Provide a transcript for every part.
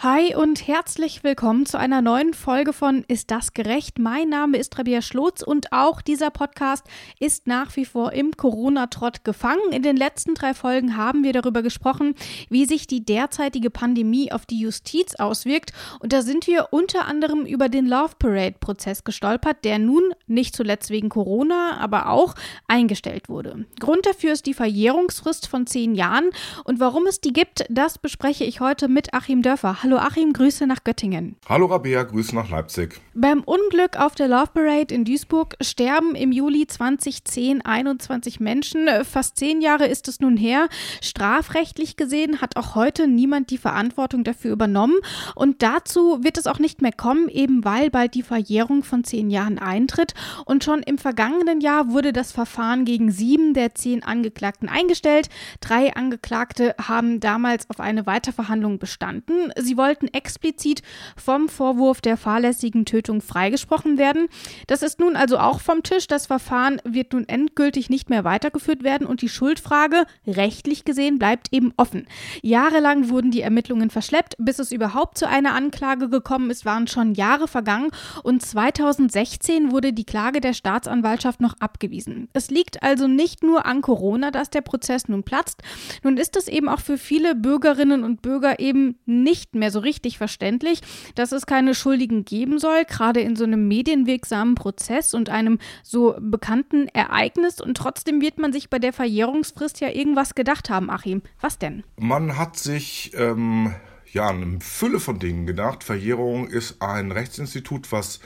Hi und herzlich willkommen zu einer neuen Folge von Ist das gerecht? Mein Name ist Rabia Schlotz und auch dieser Podcast ist nach wie vor im Corona-Trott gefangen. In den letzten drei Folgen haben wir darüber gesprochen, wie sich die derzeitige Pandemie auf die Justiz auswirkt. Und da sind wir unter anderem über den Love Parade-Prozess gestolpert, der nun nicht zuletzt wegen Corona, aber auch eingestellt wurde. Grund dafür ist die Verjährungsfrist von zehn Jahren. Und warum es die gibt, das bespreche ich heute mit Achim Dörfer. Hallo Achim, Grüße nach Göttingen. Hallo Rabea, Grüße nach Leipzig. Beim Unglück auf der Love Parade in Duisburg sterben im Juli 2010 21 Menschen. Fast zehn Jahre ist es nun her. Strafrechtlich gesehen hat auch heute niemand die Verantwortung dafür übernommen. Und dazu wird es auch nicht mehr kommen, eben weil bald die Verjährung von zehn Jahren eintritt. Und schon im vergangenen Jahr wurde das Verfahren gegen sieben der zehn Angeklagten eingestellt. Drei Angeklagte haben damals auf eine Weiterverhandlung bestanden. Sie Sie wollten explizit vom Vorwurf der fahrlässigen Tötung freigesprochen werden. Das ist nun also auch vom Tisch. Das Verfahren wird nun endgültig nicht mehr weitergeführt werden und die Schuldfrage, rechtlich gesehen, bleibt eben offen. Jahrelang wurden die Ermittlungen verschleppt, bis es überhaupt zu einer Anklage gekommen ist, waren schon Jahre vergangen und 2016 wurde die Klage der Staatsanwaltschaft noch abgewiesen. Es liegt also nicht nur an Corona, dass der Prozess nun platzt. Nun ist es eben auch für viele Bürgerinnen und Bürger eben nicht mehr mehr so richtig verständlich, dass es keine Schuldigen geben soll, gerade in so einem medienwirksamen Prozess und einem so bekannten Ereignis. Und trotzdem wird man sich bei der Verjährungsfrist ja irgendwas gedacht haben, Achim. Was denn? Man hat sich ähm, ja eine Fülle von Dingen gedacht. Verjährung ist ein Rechtsinstitut, was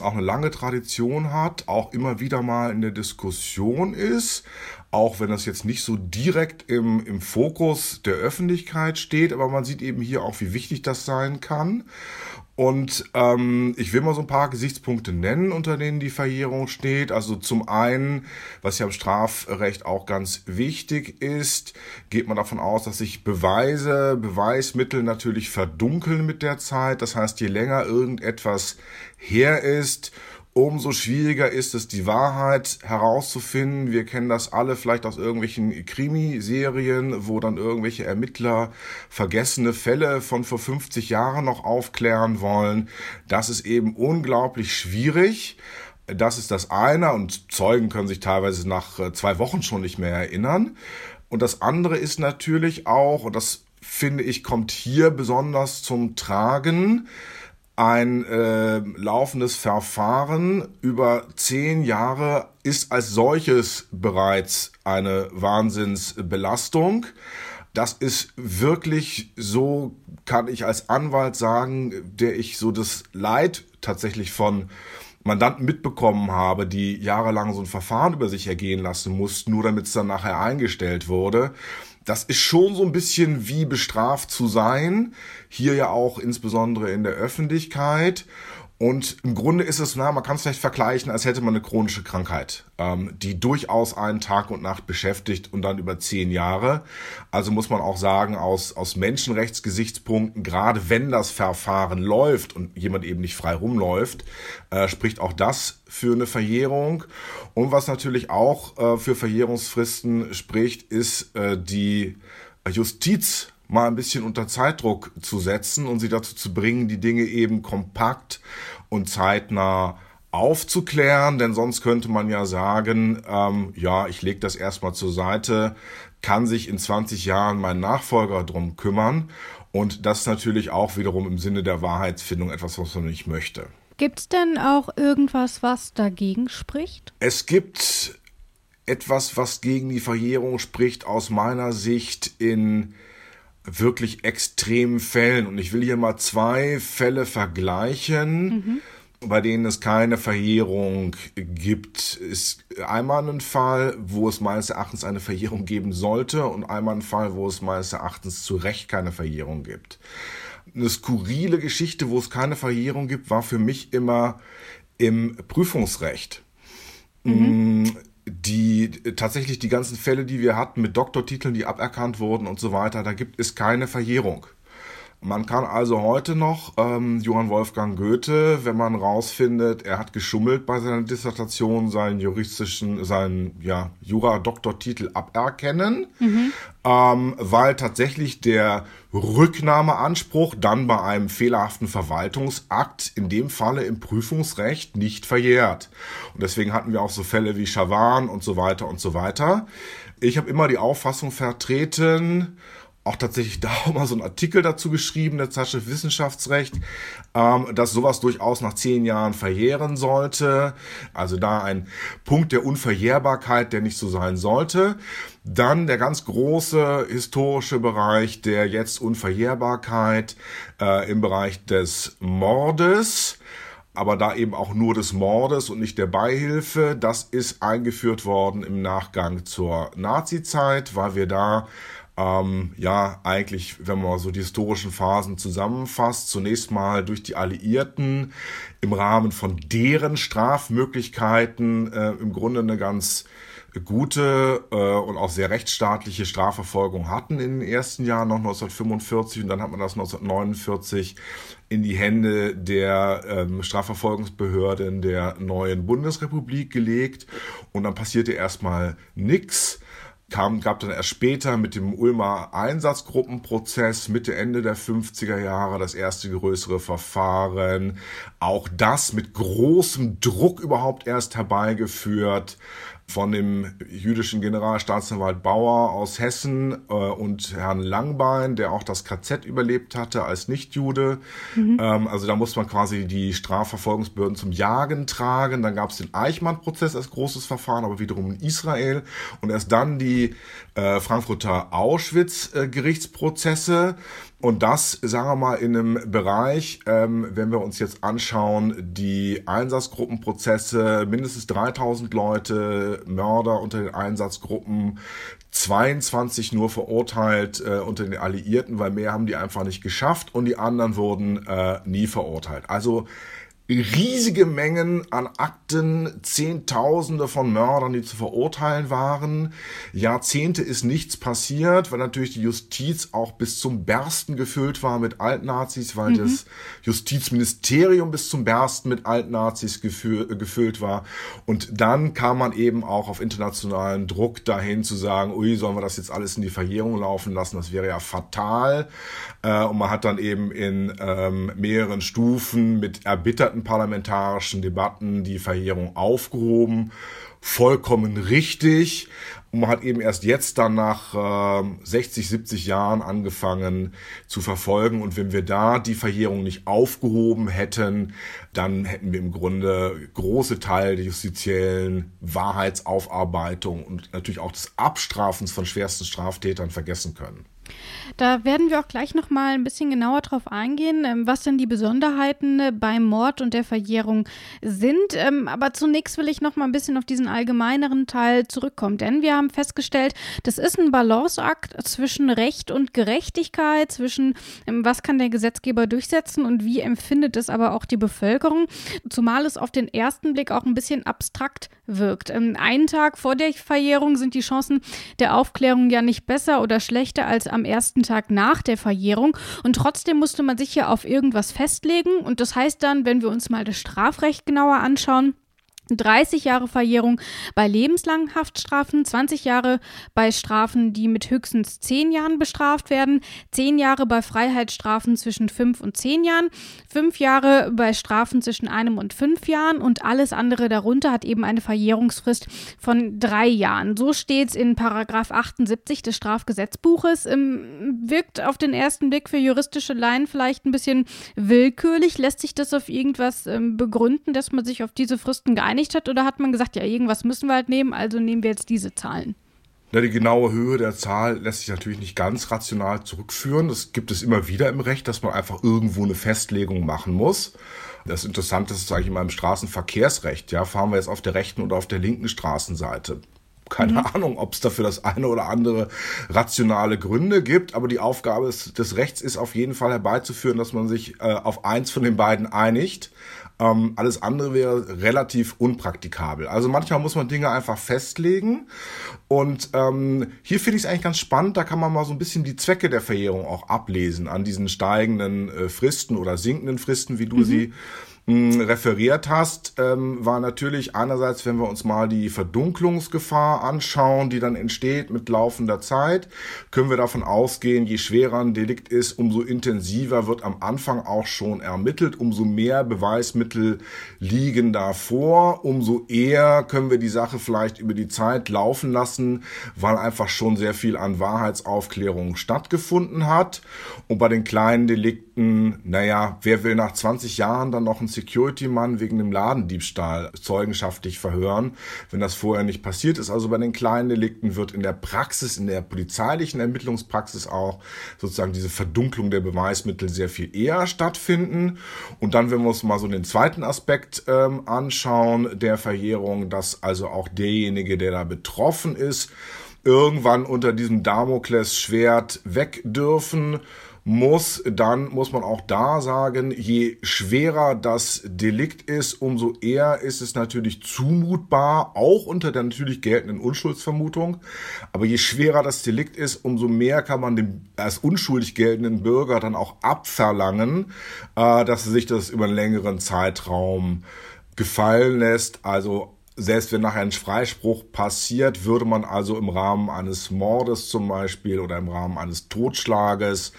auch eine lange Tradition hat, auch immer wieder mal in der Diskussion ist, auch wenn das jetzt nicht so direkt im, im Fokus der Öffentlichkeit steht, aber man sieht eben hier auch, wie wichtig das sein kann. Und ähm, ich will mal so ein paar Gesichtspunkte nennen, unter denen die Verjährung steht. Also zum einen, was ja im Strafrecht auch ganz wichtig ist, geht man davon aus, dass sich Beweise, Beweismittel natürlich verdunkeln mit der Zeit. Das heißt, je länger irgendetwas her ist, umso schwieriger ist es, die Wahrheit herauszufinden. Wir kennen das alle vielleicht aus irgendwelchen Krimiserien, wo dann irgendwelche Ermittler vergessene Fälle von vor 50 Jahren noch aufklären wollen. Das ist eben unglaublich schwierig. Das ist das eine und Zeugen können sich teilweise nach äh, zwei Wochen schon nicht mehr erinnern. Und das andere ist natürlich auch, und das finde ich kommt hier besonders zum Tragen, ein äh, laufendes Verfahren über zehn Jahre ist als solches bereits eine Wahnsinnsbelastung. Das ist wirklich so, kann ich als Anwalt sagen, der ich so das Leid tatsächlich von Mandanten mitbekommen habe, die jahrelang so ein Verfahren über sich ergehen lassen mussten, nur damit es dann nachher eingestellt wurde das ist schon so ein bisschen wie bestraft zu sein. Hier ja auch insbesondere in der Öffentlichkeit. Und im Grunde ist es, na, man kann es vielleicht vergleichen, als hätte man eine chronische Krankheit, ähm, die durchaus einen Tag und Nacht beschäftigt und dann über zehn Jahre. Also muss man auch sagen, aus, aus Menschenrechtsgesichtspunkten, gerade wenn das Verfahren läuft und jemand eben nicht frei rumläuft, äh, spricht auch das für eine Verjährung. Und was natürlich auch äh, für Verjährungsfristen spricht, ist äh, die Justiz mal ein bisschen unter Zeitdruck zu setzen und sie dazu zu bringen, die Dinge eben kompakt und zeitnah aufzuklären, denn sonst könnte man ja sagen, ähm, ja, ich lege das erstmal zur Seite, kann sich in 20 Jahren mein Nachfolger drum kümmern und das natürlich auch wiederum im Sinne der Wahrheitsfindung etwas, was man nicht möchte. Gibt es denn auch irgendwas, was dagegen spricht? Es gibt etwas, was gegen die Verjährung spricht, aus meiner Sicht in wirklich extremen Fällen. Und ich will hier mal zwei Fälle vergleichen. Mhm bei denen es keine Verjährung gibt, ist einmal ein Fall, wo es meines Erachtens eine Verjährung geben sollte und einmal ein Fall, wo es meines Erachtens zu Recht keine Verjährung gibt. Eine skurrile Geschichte, wo es keine Verjährung gibt, war für mich immer im Prüfungsrecht. Mhm. Die tatsächlich die ganzen Fälle, die wir hatten mit Doktortiteln, die aberkannt wurden und so weiter, da gibt es keine Verjährung. Man kann also heute noch ähm, Johann Wolfgang Goethe, wenn man rausfindet, er hat geschummelt bei seiner Dissertation, seinen juristischen, seinen ja, Jura-Doktortitel aberkennen, mhm. ähm, weil tatsächlich der Rücknahmeanspruch dann bei einem fehlerhaften Verwaltungsakt in dem Falle im Prüfungsrecht nicht verjährt. Und deswegen hatten wir auch so Fälle wie Schawan und so weiter und so weiter. Ich habe immer die Auffassung vertreten, auch tatsächlich da auch mal so einen Artikel dazu geschrieben, der Zeitschrift Wissenschaftsrecht, ähm, dass sowas durchaus nach zehn Jahren verjähren sollte. Also da ein Punkt der Unverjährbarkeit, der nicht so sein sollte. Dann der ganz große historische Bereich der jetzt Unverjährbarkeit äh, im Bereich des Mordes aber da eben auch nur des Mordes und nicht der Beihilfe. Das ist eingeführt worden im Nachgang zur Nazizeit, weil wir da ähm, ja eigentlich, wenn man so die historischen Phasen zusammenfasst, zunächst mal durch die Alliierten im Rahmen von deren Strafmöglichkeiten äh, im Grunde eine ganz gute äh, und auch sehr rechtsstaatliche Strafverfolgung hatten in den ersten Jahren noch 1945 und dann hat man das 1949 in die Hände der ähm, Strafverfolgungsbehörden der neuen Bundesrepublik gelegt. Und dann passierte erstmal nichts kam, gab dann erst später mit dem Ulmer Einsatzgruppenprozess Mitte, Ende der 50er Jahre das erste größere Verfahren. Auch das mit großem Druck überhaupt erst herbeigeführt von dem jüdischen Generalstaatsanwalt Bauer aus Hessen äh, und Herrn Langbein, der auch das KZ überlebt hatte als Nichtjude. Mhm. Ähm, also da muss man quasi die Strafverfolgungsbehörden zum Jagen tragen. Dann gab es den Eichmann-Prozess als großes Verfahren, aber wiederum in Israel. Und erst dann die äh, Frankfurter Auschwitz-Gerichtsprozesse. Äh, und das, sagen wir mal, in einem Bereich, ähm, wenn wir uns jetzt anschauen, die Einsatzgruppenprozesse, mindestens 3000 Leute, Mörder unter den Einsatzgruppen, 22 nur verurteilt äh, unter den Alliierten, weil mehr haben die einfach nicht geschafft und die anderen wurden äh, nie verurteilt. Also riesige Mengen an Akten, Zehntausende von Mördern, die zu verurteilen waren. Jahrzehnte ist nichts passiert, weil natürlich die Justiz auch bis zum Bersten gefüllt war mit Altnazis, weil mhm. das Justizministerium bis zum Bersten mit Altnazis gefüllt war. Und dann kam man eben auch auf internationalen Druck dahin zu sagen, ui, sollen wir das jetzt alles in die Verjährung laufen lassen? Das wäre ja fatal. Äh, und man hat dann eben in ähm, mehreren Stufen mit erbitterten gesamten parlamentarischen Debatten die Verjährung aufgehoben. Vollkommen richtig. Und man hat eben erst jetzt dann nach äh, 60, 70 Jahren angefangen zu verfolgen. Und wenn wir da die Verjährung nicht aufgehoben hätten, dann hätten wir im Grunde große Teile der justiziellen Wahrheitsaufarbeitung und natürlich auch des Abstrafens von schwersten Straftätern vergessen können. Da werden wir auch gleich noch mal ein bisschen genauer drauf eingehen, ähm, was denn die Besonderheiten äh, beim Mord und der Verjährung sind. Ähm, aber zunächst will ich noch mal ein bisschen auf diesen allgemeineren Teil zurückkommen, denn wir haben festgestellt, das ist ein Balanceakt zwischen Recht und Gerechtigkeit, zwischen ähm, was kann der Gesetzgeber durchsetzen und wie empfindet es aber auch die Bevölkerung, zumal es auf den ersten Blick auch ein bisschen abstrakt wirkt. Einen Tag vor der Verjährung sind die Chancen der Aufklärung ja nicht besser oder schlechter als am ersten Tag nach der Verjährung. Und trotzdem musste man sich ja auf irgendwas festlegen. Und das heißt dann, wenn wir uns mal das Strafrecht genauer anschauen, 30 Jahre Verjährung bei lebenslangen Haftstrafen, 20 Jahre bei Strafen, die mit höchstens 10 Jahren bestraft werden, 10 Jahre bei Freiheitsstrafen zwischen 5 und 10 Jahren, 5 Jahre bei Strafen zwischen einem und 5 Jahren und alles andere darunter hat eben eine Verjährungsfrist von 3 Jahren. So steht es in Paragraph 78 des Strafgesetzbuches. Ähm, wirkt auf den ersten Blick für juristische Laien vielleicht ein bisschen willkürlich. Lässt sich das auf irgendwas ähm, begründen, dass man sich auf diese Fristen geeinigt geeinigt hat oder hat man gesagt, ja, irgendwas müssen wir halt nehmen, also nehmen wir jetzt diese Zahlen? Ja, die genaue Höhe der Zahl lässt sich natürlich nicht ganz rational zurückführen. Das gibt es immer wieder im Recht, dass man einfach irgendwo eine Festlegung machen muss. Das Interessante ist eigentlich immer im Straßenverkehrsrecht. Ja, fahren wir jetzt auf der rechten oder auf der linken Straßenseite? Keine mhm. Ahnung, ob es dafür das eine oder andere rationale Gründe gibt, aber die Aufgabe des, des Rechts ist auf jeden Fall herbeizuführen, dass man sich äh, auf eins von den beiden einigt Ähm, alles andere wäre relativ unpraktikabel. Also manchmal muss man Dinge einfach festlegen. Und ähm, hier finde ich es eigentlich ganz spannend, da kann man mal so ein bisschen die Zwecke der Verjährung auch ablesen an diesen steigenden äh, Fristen oder sinkenden Fristen, wie du mhm. sie referiert hast, ähm, war natürlich einerseits, wenn wir uns mal die Verdunklungsgefahr anschauen, die dann entsteht mit laufender Zeit, können wir davon ausgehen, je schwerer ein Delikt ist, umso intensiver wird am Anfang auch schon ermittelt, umso mehr Beweismittel liegen davor, umso eher können wir die Sache vielleicht über die Zeit laufen lassen, weil einfach schon sehr viel an Wahrheitsaufklärung stattgefunden hat. Und bei den kleinen Delikten, naja, wer will nach 20 Jahren dann noch ein Security-Mann wegen einem Ladendiebstahl zeugenschaftlich verhören, wenn das vorher nicht passiert ist. Also bei den kleinen Delikten wird in der Praxis, in der polizeilichen Ermittlungspraxis auch sozusagen diese Verdunklung der Beweismittel sehr viel eher stattfinden. Und dann, wenn wir uns mal so den zweiten Aspekt ähm, anschauen der Verjährung, dass also auch derjenige, der da betroffen ist, irgendwann unter diesem Damoklesschwert weg dürfen muss, dann muss man auch da sagen, je schwerer das Delikt ist, umso eher ist es natürlich zumutbar, auch unter der natürlich geltenden Unschuldsvermutung. Aber je schwerer das Delikt ist, umso mehr kann man dem als unschuldig geltenden Bürger dann auch abverlangen, äh, dass er sich das über einen längeren Zeitraum gefallen lässt. Also selbst wenn nachher ein Freispruch passiert, würde man also im Rahmen eines Mordes zum Beispiel oder im Rahmen eines Totschlages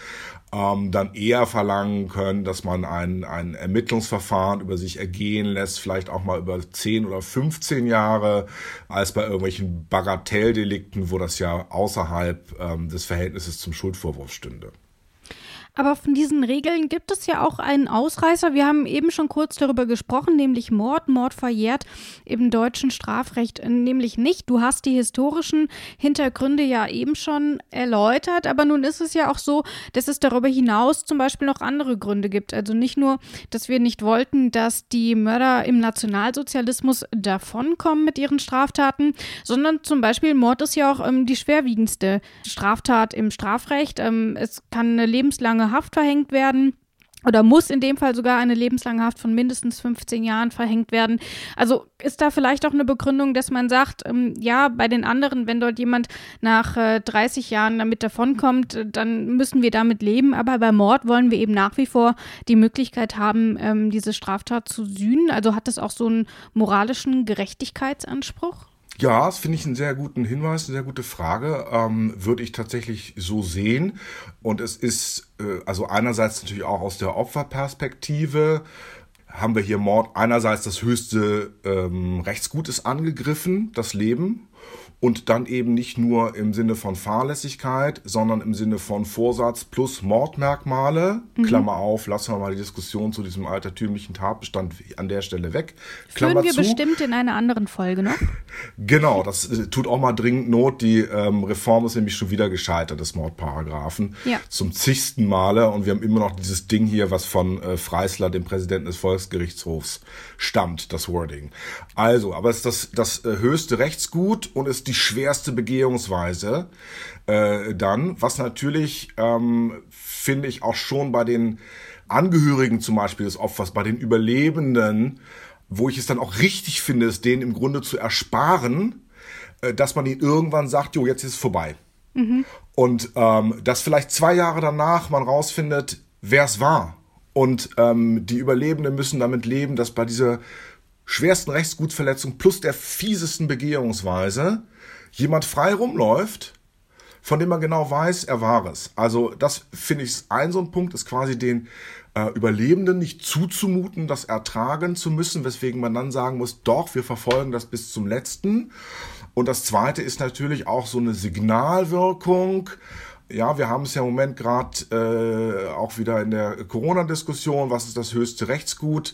ähm, dann eher verlangen können, dass man ein, ein Ermittlungsverfahren über sich ergehen lässt, vielleicht auch mal über 10 oder 15 Jahre, als bei irgendwelchen Bagatelldelikten, wo das ja außerhalb ähm, des Verhältnisses zum Schuldvorwurf stünde. Aber von diesen Regeln gibt es ja auch einen Ausreißer. Wir haben eben schon kurz darüber gesprochen, nämlich Mord. Mord verjährt im deutschen Strafrecht äh, nämlich nicht. Du hast die historischen Hintergründe ja eben schon erläutert, aber nun ist es ja auch so, dass es darüber hinaus zum Beispiel noch andere Gründe gibt. Also nicht nur, dass wir nicht wollten, dass die Mörder im Nationalsozialismus davonkommen mit ihren Straftaten, sondern zum Beispiel Mord ist ja auch ähm, die schwerwiegendste Straftat im Strafrecht. Ähm, es kann eine lebenslange lebenslange Haft verhängt werden oder muss in dem Fall sogar eine lebenslange Haft von mindestens 15 Jahren verhängt werden. Also ist da vielleicht auch eine Begründung, dass man sagt, ähm, ja, bei den anderen, wenn dort jemand nach äh, 30 Jahren damit davonkommt, dann müssen wir damit leben. Aber bei Mord wollen wir eben nach wie vor die Möglichkeit haben, ähm, diese Straftat zu sühnen. Also hat das auch so einen moralischen Gerechtigkeitsanspruch? Ja, das finde ich einen sehr guten Hinweis, eine sehr gute Frage. Ähm, würde ich tatsächlich so sehen. Und es ist äh, also einerseits natürlich auch aus der Opferperspektive haben wir hier Mord einerseits das höchste ähm, Rechtsgut ist angegriffen, das Leben und dann eben nicht nur im Sinne von Fahrlässigkeit, sondern im Sinne von Vorsatz plus Mordmerkmale. Mhm. Klammer auf, lassen wir mal die Diskussion zu diesem altertümlichen Tatbestand an der Stelle weg. Klammer Führen wir zu. bestimmt in einer anderen Folge noch. Genau, das äh, tut auch mal dringend Not. Die ähm, Reform ist nämlich schon wieder gescheitert des Mordparagraphen. Ja. Zum zigsten Male. Und wir haben immer noch dieses Ding hier, was von äh, Freisler, dem Präsidenten des Volksgerichtshofs, stammt, das Wording. Also, aber es ist das, das äh, höchste Rechtsgut und ist die die schwerste Begehungsweise äh, dann, was natürlich, ähm, finde ich, auch schon bei den Angehörigen zum Beispiel des Opfers, bei den Überlebenden, wo ich es dann auch richtig finde, es denen im Grunde zu ersparen, äh, dass man ihnen irgendwann sagt, jo, jetzt ist es vorbei. Mhm. Und ähm, dass vielleicht zwei Jahre danach man rausfindet, wer es war. Und ähm, die Überlebenden müssen damit leben, dass bei dieser schwersten Rechtsgutsverletzung plus der fiesesten Begehungsweise jemand frei rumläuft, von dem man genau weiß, er war es. Also das finde ich ein so ein Punkt, ist quasi den äh, Überlebenden nicht zuzumuten, das ertragen zu müssen, weswegen man dann sagen muss, doch, wir verfolgen das bis zum letzten. Und das Zweite ist natürlich auch so eine Signalwirkung. Ja, wir haben es ja im Moment gerade äh, auch wieder in der Corona-Diskussion, was ist das höchste Rechtsgut?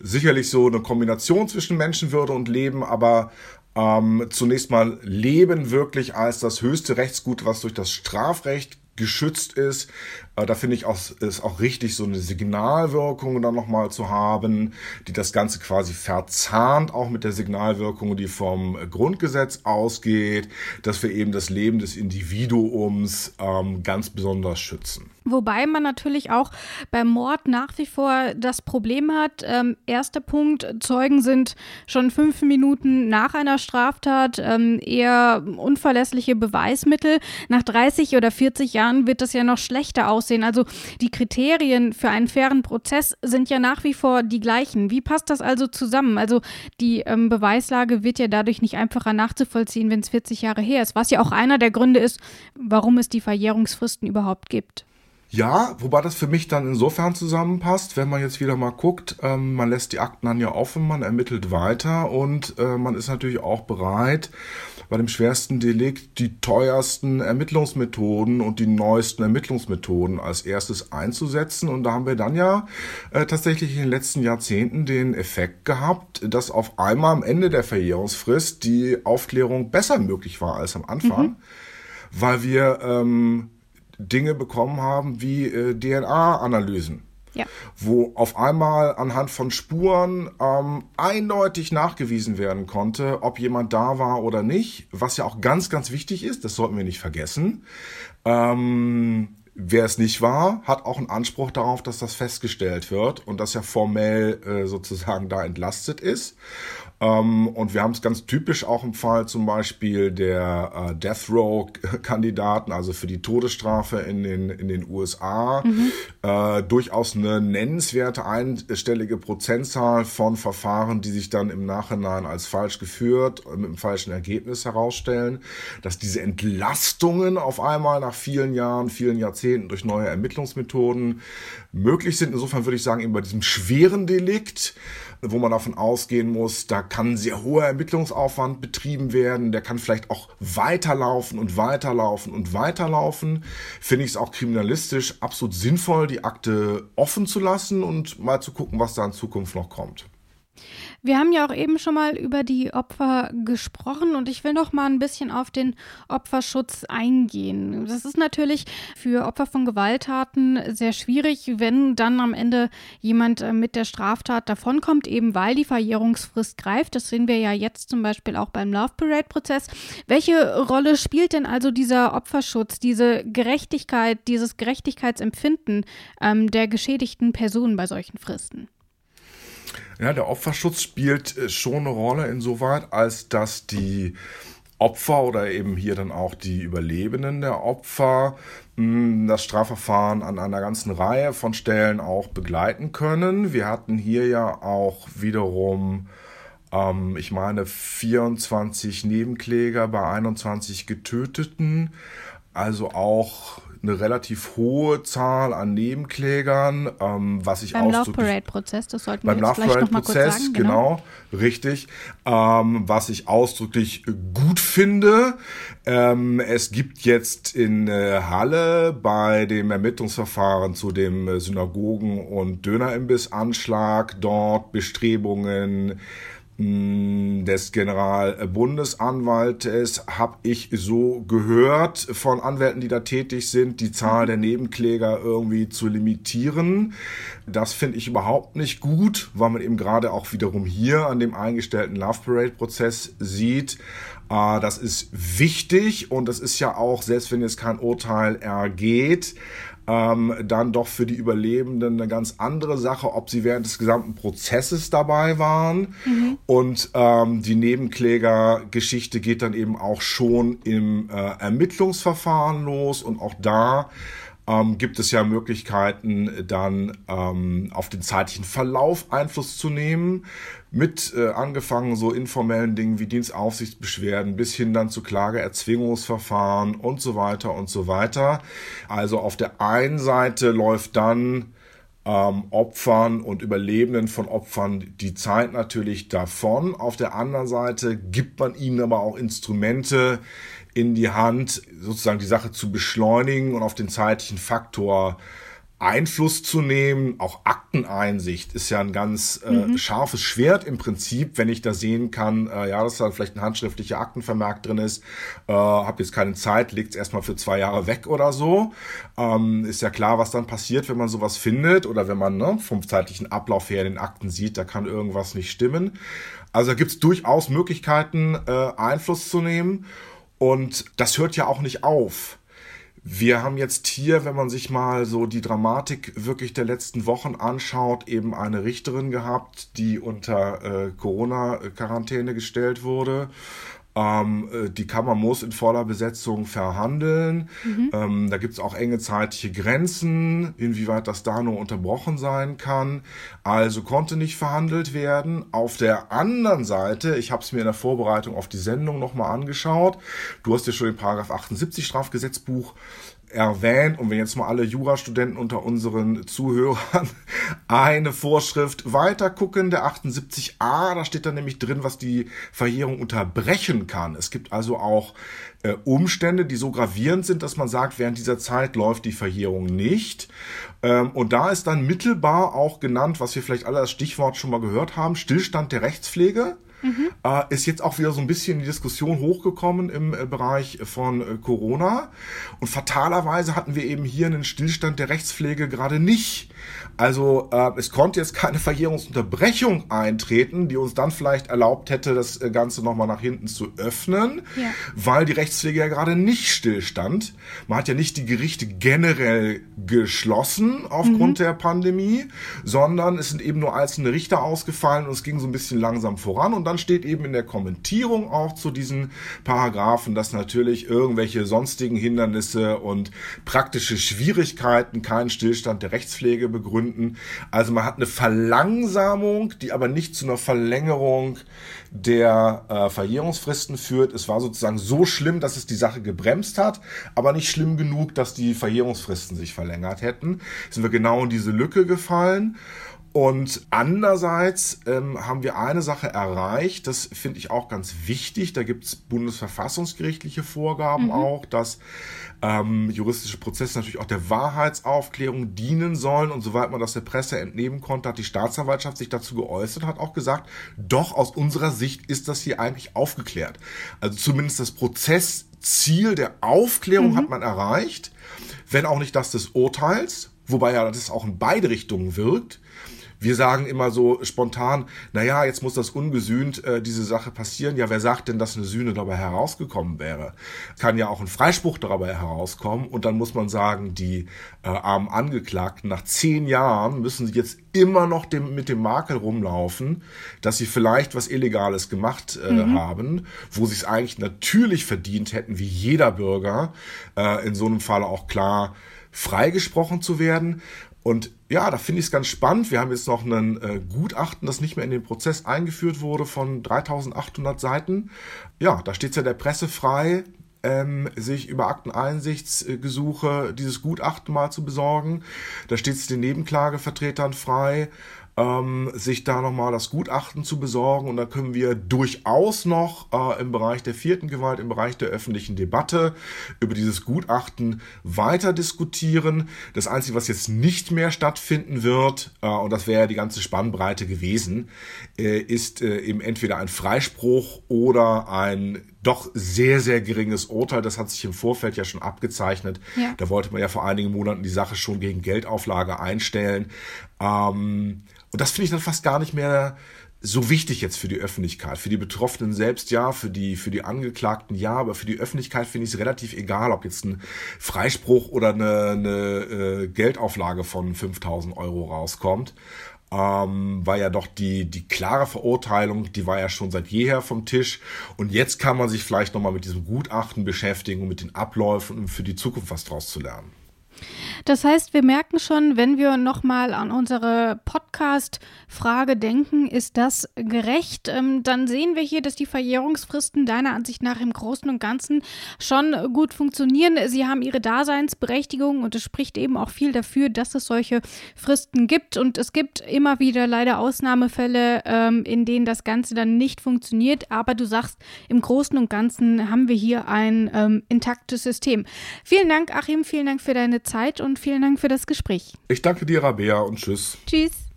Sicherlich so eine Kombination zwischen Menschenwürde und Leben, aber ähm, zunächst mal Leben wirklich als das höchste Rechtsgut, was durch das Strafrecht geschützt ist, Äh, da finde ich auch, ist auch richtig, so eine Signalwirkung dann nochmal zu haben, die das Ganze quasi verzahnt, auch mit der Signalwirkung, die vom Grundgesetz ausgeht, dass wir eben das Leben des Individuums ähm, ganz besonders schützen. Wobei man natürlich auch beim Mord nach wie vor das Problem hat. Ähm, erster Punkt, Zeugen sind schon fünf Minuten nach einer Straftat ähm, eher unverlässliche Beweismittel. Nach 30 oder 40 Jahren wird das ja noch schlechter aussehen. Also die Kriterien für einen fairen Prozess sind ja nach wie vor die gleichen. Wie passt das also zusammen? Also die ähm, Beweislage wird ja dadurch nicht einfacher nachzuvollziehen, wenn es 40 Jahre her ist, was ja auch einer der Gründe ist, warum es die Verjährungsfristen überhaupt gibt. Ja, wobei das für mich dann insofern zusammenpasst, wenn man jetzt wieder mal guckt, ähm, man lässt die Akten dann ja offen, man ermittelt weiter und äh, man ist natürlich auch bereit, bei dem schwersten Delikt die teuersten Ermittlungsmethoden und die neuesten Ermittlungsmethoden als erstes einzusetzen. Und da haben wir dann ja äh, tatsächlich in den letzten Jahrzehnten den Effekt gehabt, dass auf einmal am Ende der Verjährungsfrist die Aufklärung besser möglich war als am Anfang. Mhm weil wir ähm, Dinge bekommen haben wie äh, DNA-Analysen. Ja. Wo auf einmal anhand von Spuren ähm, eindeutig nachgewiesen werden konnte, ob jemand da war oder nicht, was ja auch ganz, ganz wichtig ist, das sollten wir nicht vergessen. Ähm, wer es nicht war, hat auch einen Anspruch darauf, dass das festgestellt wird und dass er formell äh, sozusagen da entlastet ist. Ähm, und wir haben es ganz typisch auch im Fall zum Beispiel der äh, Death Row-Kandidaten, also für die Todesstrafe in den, in den USA, mhm. äh, durchaus eine nennenswerte einstellige Prozentzahl von Verfahren, die sich dann im Nachhinein als falsch geführt, mit einem falschen Ergebnis herausstellen, dass diese Entlastungen auf einmal nach vielen Jahren, vielen Jahrzehnten durch neue Ermittlungsmethoden möglich sind. Insofern würde ich sagen, eben bei diesem schweren Delikt, wo man davon ausgehen muss, da kann sehr hoher Ermittlungsaufwand betrieben werden, der kann vielleicht auch weiterlaufen und weiterlaufen und weiterlaufen. Finde ich es auch kriminalistisch absolut sinnvoll, die Akte offen zu lassen und mal zu gucken, was da in Zukunft noch kommt. Wir haben ja auch eben schon mal über die Opfer gesprochen und ich will noch mal ein bisschen auf den Opferschutz eingehen. Das ist natürlich für Opfer von Gewalttaten sehr schwierig, wenn dann am Ende jemand äh, mit der Straftat davonkommt, eben weil die Verjährungsfrist greift. Das sehen wir ja jetzt zum Beispiel auch beim Love Parade-Prozess. Welche Rolle spielt denn also dieser Opferschutz, diese Gerechtigkeit, dieses Gerechtigkeitsempfinden ähm, der geschädigten Personen bei solchen Fristen? Ja, der Opferschutz spielt äh, schon eine Rolle insoweit, als dass die Opfer oder eben hier dann auch die Überlebenden der Opfer hm, das Strafverfahren an einer ganzen Reihe von Stellen auch begleiten können. Wir hatten hier ja auch wiederum, ähm, ich meine, 24 Nebenkläger bei 21 Getöteten. Also auch eine relativ hohe Zahl an Nebenklägern, ähm, was ich beim Love Parade Prozess, das sollten beim wir Love vielleicht noch Prozess, sagen, genau, genau richtig, ähm, was ich ausdrücklich gut finde. Ähm, es gibt jetzt in äh, Halle bei dem Ermittlungsverfahren zu dem äh, Synagogen- und Dönerimbiss-Anschlag dort Bestrebungen des Generalbundesanwaltes habe ich so gehört von Anwälten, die da tätig sind, die Zahl der Nebenkläger irgendwie zu limitieren. Das finde ich überhaupt nicht gut, weil man eben gerade auch wiederum hier an dem eingestellten Love Parade Prozess sieht, äh, das ist wichtig und das ist ja auch, selbst wenn jetzt kein Urteil ergeht, ähm, dann doch für die Überlebenden eine ganz andere Sache, ob sie während des gesamten Prozesses dabei waren. Mhm. Und ähm, die Nebenklägergeschichte geht dann eben auch schon im äh, Ermittlungsverfahren los und auch da ähm, gibt es ja Möglichkeiten, dann ähm, auf den zeitlichen Verlauf Einfluss zu nehmen. Mit äh, angefangen so informellen Dingen wie Dienstaufsichtsbeschwerden bis hin dann zu Klageerzwingungsverfahren und so weiter und so weiter. Also auf der einen Seite läuft dann ähm, Opfern und Überlebenden von Opfern die Zeit natürlich davon. Auf der anderen Seite gibt man ihnen aber auch Instrumente, in die Hand, sozusagen die Sache zu beschleunigen und auf den zeitlichen Faktor Einfluss zu nehmen. Auch Akteneinsicht ist ja ein ganz äh, mhm. scharfes Schwert im Prinzip, wenn ich da sehen kann, äh, ja, dass da vielleicht ein handschriftlicher Aktenvermerk drin ist, äh, habe jetzt keine Zeit, legt es erstmal für zwei Jahre weg oder so. Ähm, ist ja klar, was dann passiert, wenn man sowas findet oder wenn man ne, vom zeitlichen Ablauf her in den Akten sieht, da kann irgendwas nicht stimmen. Also da gibt es durchaus Möglichkeiten, äh, Einfluss zu nehmen. Und das hört ja auch nicht auf. Wir haben jetzt hier, wenn man sich mal so die Dramatik wirklich der letzten Wochen anschaut, eben eine Richterin gehabt, die unter äh, Corona-Quarantäne gestellt wurde. Ähm, äh, die Kammer muss in voller Besetzung verhandeln. Mhm. Ähm, da gibt es auch enge zeitliche Grenzen, inwieweit das da nur unterbrochen sein kann. Also konnte nicht verhandelt werden. Auf der anderen Seite, ich habe es mir in der Vorbereitung auf die Sendung nochmal angeschaut. Du hast ja schon den Paragraph 78 Strafgesetzbuch erwähnt und wenn jetzt mal alle Jurastudenten unter unseren Zuhörern eine Vorschrift weiter gucken, der 78a, da steht dann nämlich drin, was die Verjährung unterbrechen kann. Es gibt also auch äh, Umstände, die so gravierend sind, dass man sagt, während dieser Zeit läuft die Verjährung nicht. Ähm, und da ist dann mittelbar auch genannt, was wir vielleicht alle als Stichwort schon mal gehört haben, Stillstand der Rechtspflege. Mhm. Äh, ist jetzt auch wieder so ein bisschen die Diskussion hochgekommen im äh, Bereich von äh, Corona. Und fatalerweise hatten wir eben hier einen Stillstand der Rechtspflege gerade nicht. Also äh, es konnte jetzt keine Verjährungsunterbrechung eintreten, die uns dann vielleicht erlaubt hätte, das äh, Ganze nochmal nach hinten zu öffnen, ja. weil die Rechtspflege ja gerade nicht stillstand. Man hat ja nicht die Gerichte generell geschlossen aufgrund mhm. der Pandemie, sondern es sind eben nur einzelne Richter ausgefallen und es ging so ein bisschen langsam voran. Und dann steht eben in der Kommentierung auch zu diesen Paragraphen, dass natürlich irgendwelche sonstigen Hindernisse und praktische Schwierigkeiten keinen Stillstand der Rechtspflege begründen. Also man hat eine Verlangsamung, die aber nicht zu einer Verlängerung der äh, Verjährungsfristen führt. Es war sozusagen so schlimm, dass es die Sache gebremst hat, aber nicht schlimm genug, dass die Verjährungsfristen sich verlängert hätten. Sind wir genau in diese Lücke gefallen. Und andererseits ähm, haben wir eine Sache erreicht, das finde ich auch ganz wichtig. Da gibt es bundesverfassungsgerichtliche Vorgaben mhm. auch, dass ähm, juristische Prozesse natürlich auch der Wahrheitsaufklärung dienen sollen. Und soweit man das der Presse entnehmen konnte, hat die Staatsanwaltschaft sich dazu geäußert, hat auch gesagt, doch aus unserer Sicht ist das hier eigentlich aufgeklärt. Also zumindest das Prozessziel der Aufklärung mhm. hat man erreicht, wenn auch nicht das des Urteils, wobei ja das auch in beide Richtungen wirkt. Wir sagen immer so spontan, naja, jetzt muss das ungesühnt äh, diese Sache passieren. Ja, wer sagt denn, dass eine Sühne dabei herausgekommen wäre? Kann ja auch ein Freispruch dabei herauskommen. Und dann muss man sagen, die äh, armen Angeklagten nach zehn Jahren müssen sie jetzt immer noch dem, mit dem Makel rumlaufen, dass sie vielleicht was Illegales gemacht äh, mhm. haben, wo sie es eigentlich natürlich verdient hätten, wie jeder Bürger, äh, in so einem Fall auch klar freigesprochen zu werden. Und ja, da finde ich es ganz spannend. Wir haben jetzt noch ein äh, Gutachten, das nicht mehr in den Prozess eingeführt wurde, von 3800 Seiten. Ja, da steht es ja der Presse frei, ähm, sich über Akteneinsichtsgesuche dieses Gutachten mal zu besorgen. Da steht es den Nebenklagevertretern frei, ähm, sich da nochmal das Gutachten zu besorgen. Und da können wir durchaus noch äh, im Bereich der vierten Gewalt, im Bereich der öffentlichen Debatte über dieses Gutachten weiter diskutieren. Das Einzige, was jetzt nicht mehr stattfinden wird, äh, und das wäre ja die ganze Spannbreite gewesen, äh, ist äh, eben entweder ein Freispruch oder ein doch sehr, sehr geringes Urteil. Das hat sich im Vorfeld ja schon abgezeichnet. Ja. Da wollte man ja vor einigen Monaten die Sache schon gegen Geldauflage einstellen. Ähm, und das finde ich dann fast gar nicht mehr so wichtig jetzt für die Öffentlichkeit. Für die Betroffenen selbst ja, für die, für die Angeklagten ja, aber für die Öffentlichkeit finde ich es relativ egal, ob jetzt ein Freispruch oder eine, eine äh, Geldauflage von 5000 Euro rauskommt. Ähm, weil ja doch die, die klare Verurteilung, die war ja schon seit jeher vom Tisch. Und jetzt kann man sich vielleicht nochmal mit diesem Gutachten beschäftigen und mit den Abläufen, um für die Zukunft was draus zu lernen. Das heißt, wir merken schon, wenn wir nochmal an unsere Podcast-Frage denken, ist das gerecht? Ähm, dann sehen wir hier, dass die Verjährungsfristen deiner Ansicht nach im Großen und Ganzen schon gut funktionieren. Sie haben ihre Daseinsberechtigung und es spricht eben auch viel dafür, dass es solche Fristen gibt. Und es gibt immer wieder leider Ausnahmefälle, ähm, in denen das Ganze dann nicht funktioniert. Aber du sagst, im Großen und Ganzen haben wir hier ein ähm, intaktes System. Vielen Dank, Achim, vielen Dank für deine Zeit und vielen Dank für das Gespräch. Ich danke dir, Rabea, und tschüss. Tschüss.